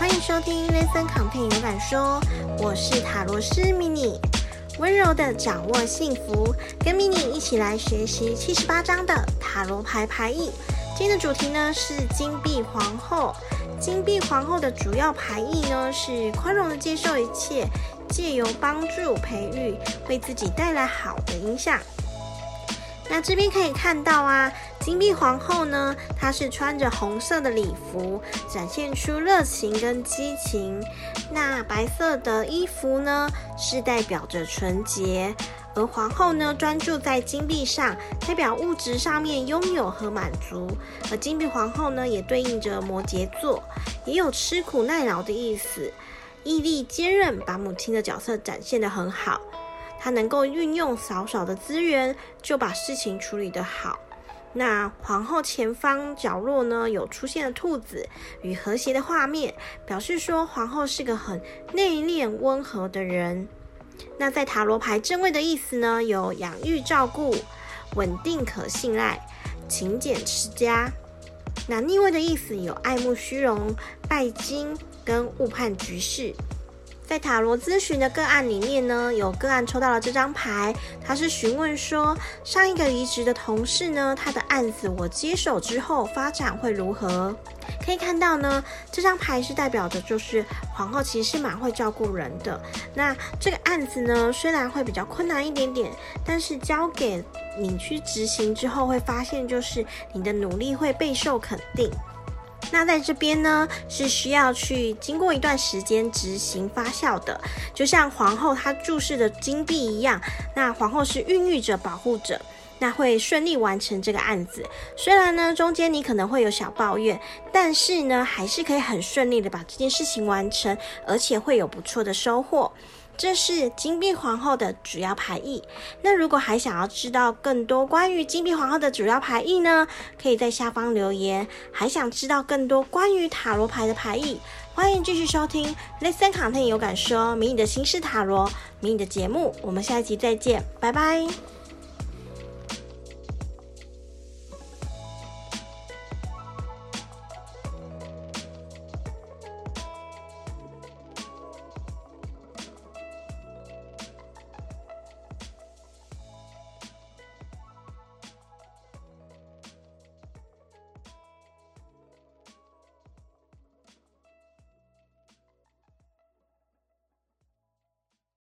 欢迎收听 ListenContent 有感说，我是塔罗师 mini，温柔的掌握幸福，跟 mini 一起来学习七十八张的塔罗牌牌意。今天的主题呢是金币皇后，金币皇后的主要牌意呢是宽容的接受一切，借由帮助培育，为自己带来好的影响。那这边可以看到啊，金币皇后呢，她是穿着红色的礼服，展现出热情跟激情。那白色的衣服呢，是代表着纯洁。而皇后呢，专注在金币上，代表物质上面拥有和满足。而金币皇后呢，也对应着摩羯座，也有吃苦耐劳的意思，毅力坚韧，把母亲的角色展现得很好。他能够运用少少的资源就把事情处理得好。那皇后前方角落呢，有出现了兔子与和谐的画面，表示说皇后是个很内敛温和的人。那在塔罗牌正位的意思呢，有养育照顾、稳定可信赖、勤俭持家。那逆位的意思有爱慕虚荣、拜金跟误判局势。在塔罗咨询的个案里面呢，有个案抽到了这张牌，他是询问说，上一个离职的同事呢，他的案子我接手之后发展会如何？可以看到呢，这张牌是代表的，就是皇后其实是蛮会照顾人的。那这个案子呢，虽然会比较困难一点点，但是交给你去执行之后，会发现就是你的努力会备受肯定。那在这边呢，是需要去经过一段时间执行发酵的，就像皇后她注视的金币一样，那皇后是孕育着、保护着，那会顺利完成这个案子。虽然呢，中间你可能会有小抱怨，但是呢，还是可以很顺利的把这件事情完成，而且会有不错的收获。这是金币皇后的主要牌意。那如果还想要知道更多关于金币皇后的主要牌意呢？可以在下方留言。还想知道更多关于塔罗牌的牌意，欢迎继续收听 ListenContent 有感说迷你的心事塔罗迷你的节目。我们下一集再见，拜拜。